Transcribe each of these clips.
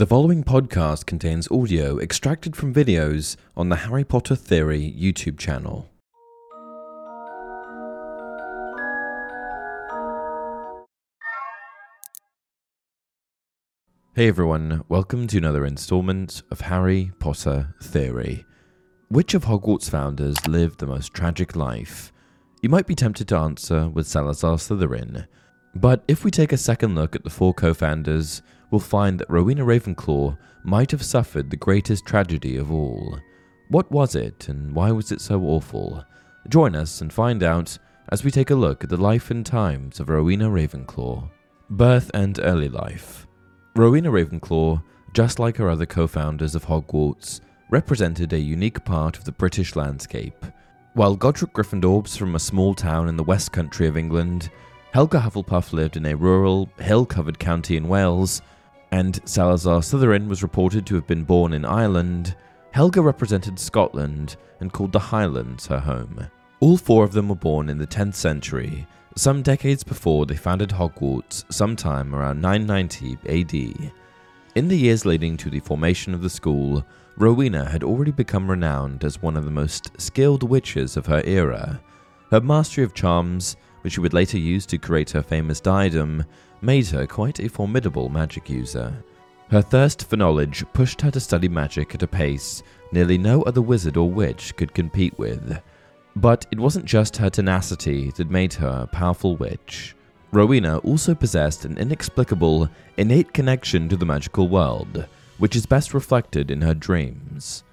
The following podcast contains audio extracted from videos on the Harry Potter Theory YouTube channel. Hey everyone, welcome to another installment of Harry Potter Theory. Which of Hogwarts founders lived the most tragic life? You might be tempted to answer with Salazar Slytherin, but if we take a second look at the four co founders, we'll find that Rowena Ravenclaw might have suffered the greatest tragedy of all. What was it, and why was it so awful? Join us and find out as we take a look at the life and times of Rowena Ravenclaw. Birth and early life. Rowena Ravenclaw, just like her other co founders of Hogwarts, represented a unique part of the British landscape. While Godric Gryffindor was from a small town in the West Country of England, Helga Hufflepuff lived in a rural, hill covered county in Wales, and Salazar Slytherin was reported to have been born in Ireland, Helga represented Scotland and called the Highlands her home. All four of them were born in the 10th century, some decades before they founded Hogwarts sometime around 990 AD. In the years leading to the formation of the school, Rowena had already become renowned as one of the most skilled witches of her era. Her mastery of charms, which she would later use to create her famous diadem, made her quite a formidable magic user. Her thirst for knowledge pushed her to study magic at a pace nearly no other wizard or witch could compete with. But it wasn't just her tenacity that made her a powerful witch. Rowena also possessed an inexplicable, innate connection to the magical world, which is best reflected in her dreams.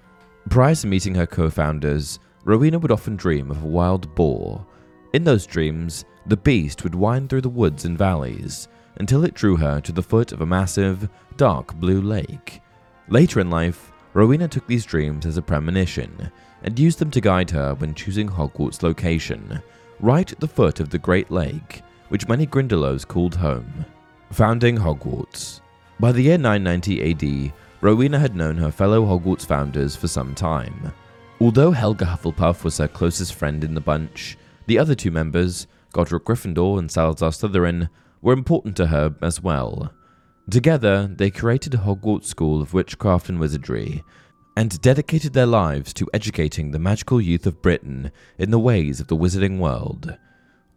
Prior to meeting her co founders, Rowena would often dream of a wild boar. In those dreams, the beast would wind through the woods and valleys until it drew her to the foot of a massive, dark blue lake. Later in life, Rowena took these dreams as a premonition and used them to guide her when choosing Hogwarts' location, right at the foot of the Great Lake, which many Grindylows called home. Founding Hogwarts. By the year 990 AD, Rowena had known her fellow Hogwarts founders for some time. Although Helga Hufflepuff was her closest friend in the bunch, the other two members, Godric Gryffindor and Salazar Slytherin, were important to her as well. Together, they created Hogwarts School of Witchcraft and Wizardry and dedicated their lives to educating the magical youth of Britain in the ways of the wizarding world.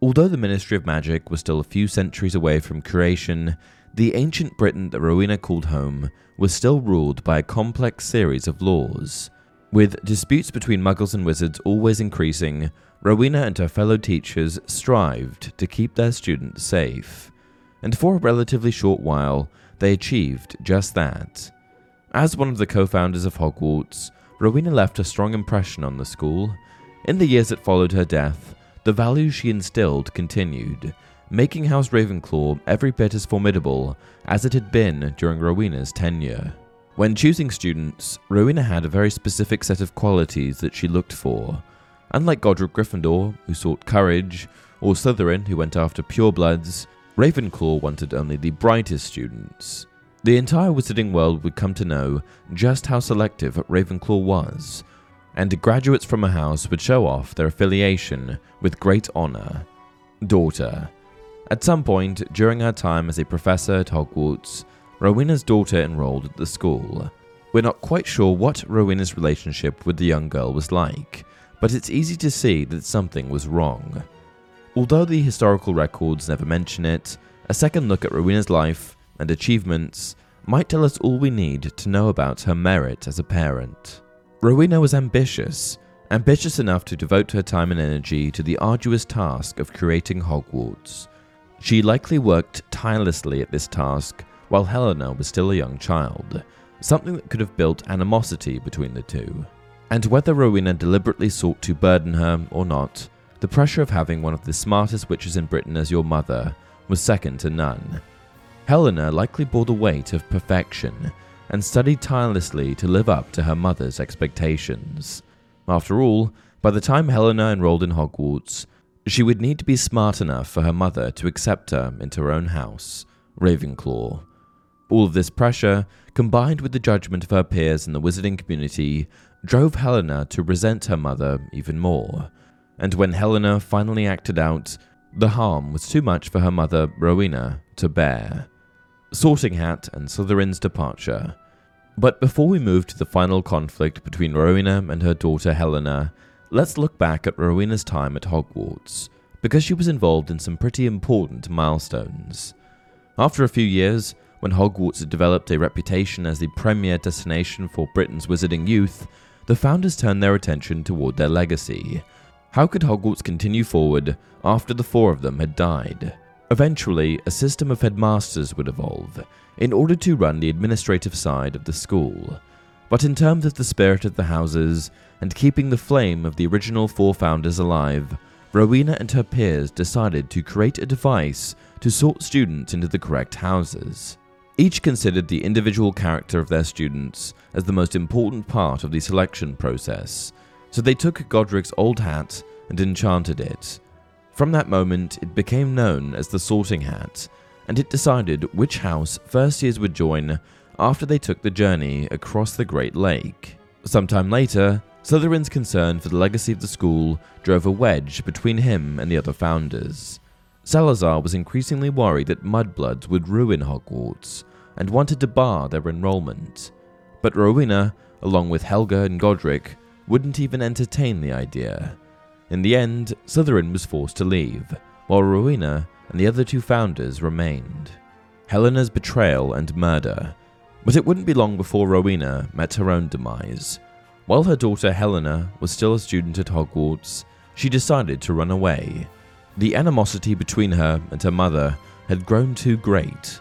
Although the Ministry of Magic was still a few centuries away from creation, the ancient Britain that Rowena called home was still ruled by a complex series of laws. With disputes between muggles and wizards always increasing, Rowena and her fellow teachers strived to keep their students safe and for a relatively short while, they achieved just that. As one of the co founders of Hogwarts, Rowena left a strong impression on the school. In the years that followed her death, the values she instilled continued, making House Ravenclaw every bit as formidable as it had been during Rowena's tenure. When choosing students, Rowena had a very specific set of qualities that she looked for. Unlike Godric Gryffindor, who sought courage, or Slytherin, who went after purebloods, Ravenclaw wanted only the brightest students. The entire wizarding world would come to know just how selective Ravenclaw was, and graduates from a house would show off their affiliation with great honor. Daughter. At some point during her time as a professor at Hogwarts, Rowena's daughter enrolled at the school. We're not quite sure what Rowena's relationship with the young girl was like, but it's easy to see that something was wrong. Although the historical records never mention it, a second look at Rowena's life and achievements might tell us all we need to know about her merit as a parent. Rowena was ambitious, ambitious enough to devote her time and energy to the arduous task of creating Hogwarts. She likely worked tirelessly at this task while Helena was still a young child, something that could have built animosity between the two. And whether Rowena deliberately sought to burden her or not, the pressure of having one of the smartest witches in Britain as your mother was second to none. Helena likely bore the weight of perfection and studied tirelessly to live up to her mother's expectations. After all, by the time Helena enrolled in Hogwarts, she would need to be smart enough for her mother to accept her into her own house, Ravenclaw. All of this pressure, combined with the judgment of her peers in the wizarding community, drove Helena to resent her mother even more and when Helena finally acted out, the harm was too much for her mother, Rowena, to bear. Sorting Hat and Slytherin's departure. But before we move to the final conflict between Rowena and her daughter Helena, let's look back at Rowena's time at Hogwarts, because she was involved in some pretty important milestones. After a few years, when Hogwarts had developed a reputation as the premier destination for Britain's wizarding youth, the founders turned their attention toward their legacy. How could Hogwarts continue forward after the four of them had died? Eventually, a system of headmasters would evolve in order to run the administrative side of the school. But in terms of the spirit of the houses and keeping the flame of the original four founders alive, Rowena and her peers decided to create a device to sort students into the correct houses. Each considered the individual character of their students as the most important part of the selection process, so they took Godric's old hat and enchanted it. From that moment, it became known as the Sorting Hat, and it decided which house first years would join after they took the journey across the Great Lake. Sometime later, Slytherin's concern for the legacy of the school drove a wedge between him and the other founders. Salazar was increasingly worried that mudbloods would ruin Hogwarts and wanted to bar their enrollment. But Rowena, along with Helga and Godric, wouldn't even entertain the idea. In the end, Slytherin was forced to leave, while Rowena and the other two founders remained. Helena's betrayal and murder. But it wouldn't be long before Rowena met her own demise. While her daughter Helena was still a student at Hogwarts, she decided to run away. The animosity between her and her mother had grown too great.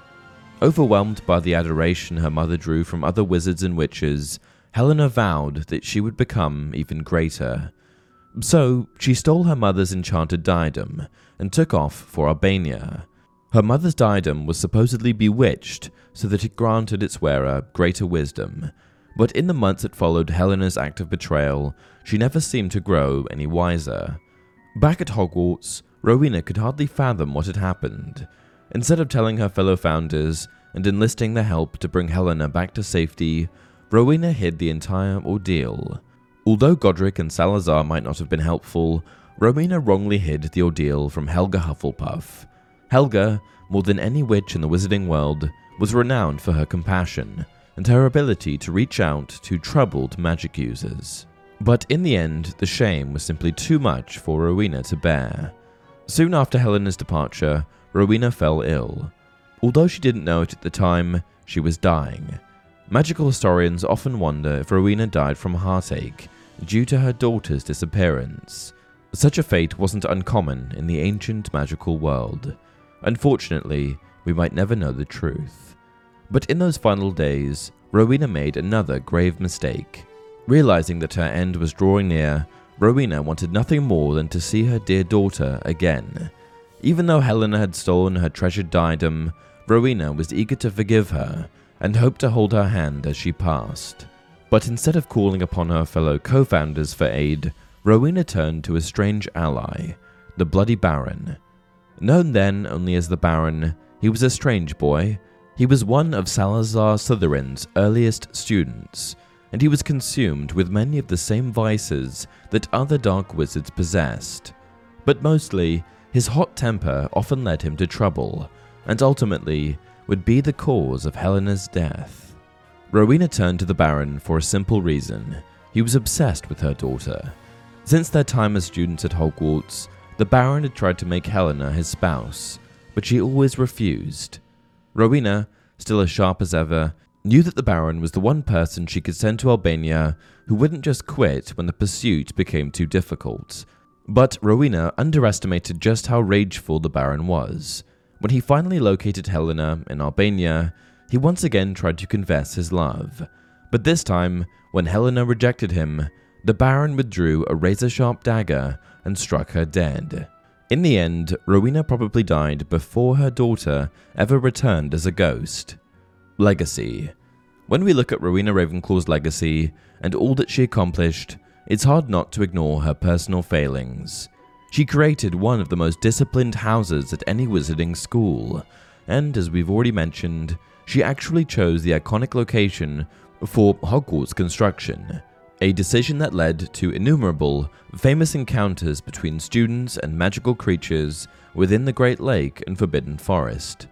Overwhelmed by the adoration her mother drew from other wizards and witches, Helena vowed that she would become even greater. So she stole her mother's enchanted diadem and took off for Albania. Her mother's diadem was supposedly bewitched so that it granted its wearer greater wisdom, but in the months that followed Helena's act of betrayal, she never seemed to grow any wiser. Back at Hogwarts, Rowena could hardly fathom what had happened. Instead of telling her fellow founders and enlisting their help to bring Helena back to safety, Rowena hid the entire ordeal. Although Godric and Salazar might not have been helpful, Rowena wrongly hid the ordeal from Helga Hufflepuff. Helga, more than any witch in the wizarding world, was renowned for her compassion and her ability to reach out to troubled magic users. But in the end, the shame was simply too much for Rowena to bear. Soon after Helena's departure, Rowena fell ill. Although she didn't know it at the time, she was dying. Magical historians often wonder if Rowena died from heartache due to her daughter's disappearance. Such a fate wasn't uncommon in the ancient magical world. Unfortunately, we might never know the truth. But in those final days, Rowena made another grave mistake. Realizing that her end was drawing near, Rowena wanted nothing more than to see her dear daughter again. Even though Helena had stolen her treasured diadem, Rowena was eager to forgive her and hoped to hold her hand as she passed. But instead of calling upon her fellow co founders for aid, Rowena turned to a strange ally, the Bloody Baron. Known then only as the Baron, he was a strange boy. He was one of Salazar Slytherin's earliest students, and he was consumed with many of the same vices that other dark wizards possessed. But mostly, his hot temper often led him to trouble, and ultimately would be the cause of Helena's death. Rowena turned to the Baron for a simple reason. He was obsessed with her daughter. Since their time as students at Hogwarts, the Baron had tried to make Helena his spouse, but she always refused. Rowena, still as sharp as ever, knew that the Baron was the one person she could send to Albania who wouldn't just quit when the pursuit became too difficult. But Rowena underestimated just how rageful the Baron was. When he finally located Helena in Albania, he once again tried to confess his love. But this time, when Helena rejected him, the Baron withdrew a razor sharp dagger and struck her dead. In the end, Rowena probably died before her daughter ever returned as a ghost. Legacy. When we look at Rowena Ravenclaw's legacy and all that she accomplished, it's hard not to ignore her personal failings. She created one of the most disciplined houses at any wizarding school, and as we've already mentioned, she actually chose the iconic location for Hogwarts construction, a decision that led to innumerable famous encounters between students and magical creatures within the Great Lake and Forbidden Forest.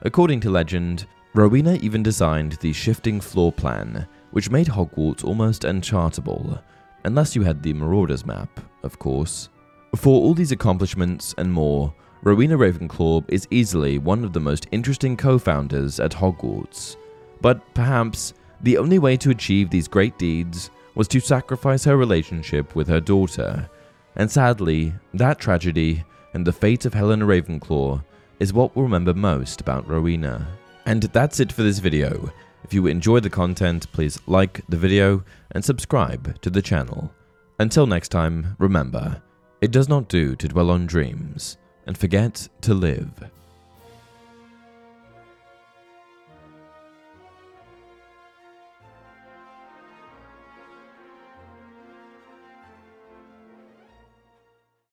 According to legend, Rowena even designed the shifting floor plan, which made Hogwarts almost unchartable, unless you had the Marauders map, of course. For all these accomplishments and more, Rowena Ravenclaw is easily one of the most interesting co founders at Hogwarts. But perhaps the only way to achieve these great deeds was to sacrifice her relationship with her daughter, and sadly, that tragedy and the fate of Helena Ravenclaw is what we'll remember most about Rowena. And that's it for this video. If you enjoyed the content, please like the video and subscribe to the channel. Until next time, remember, it does not do to dwell on dreams and forget to live.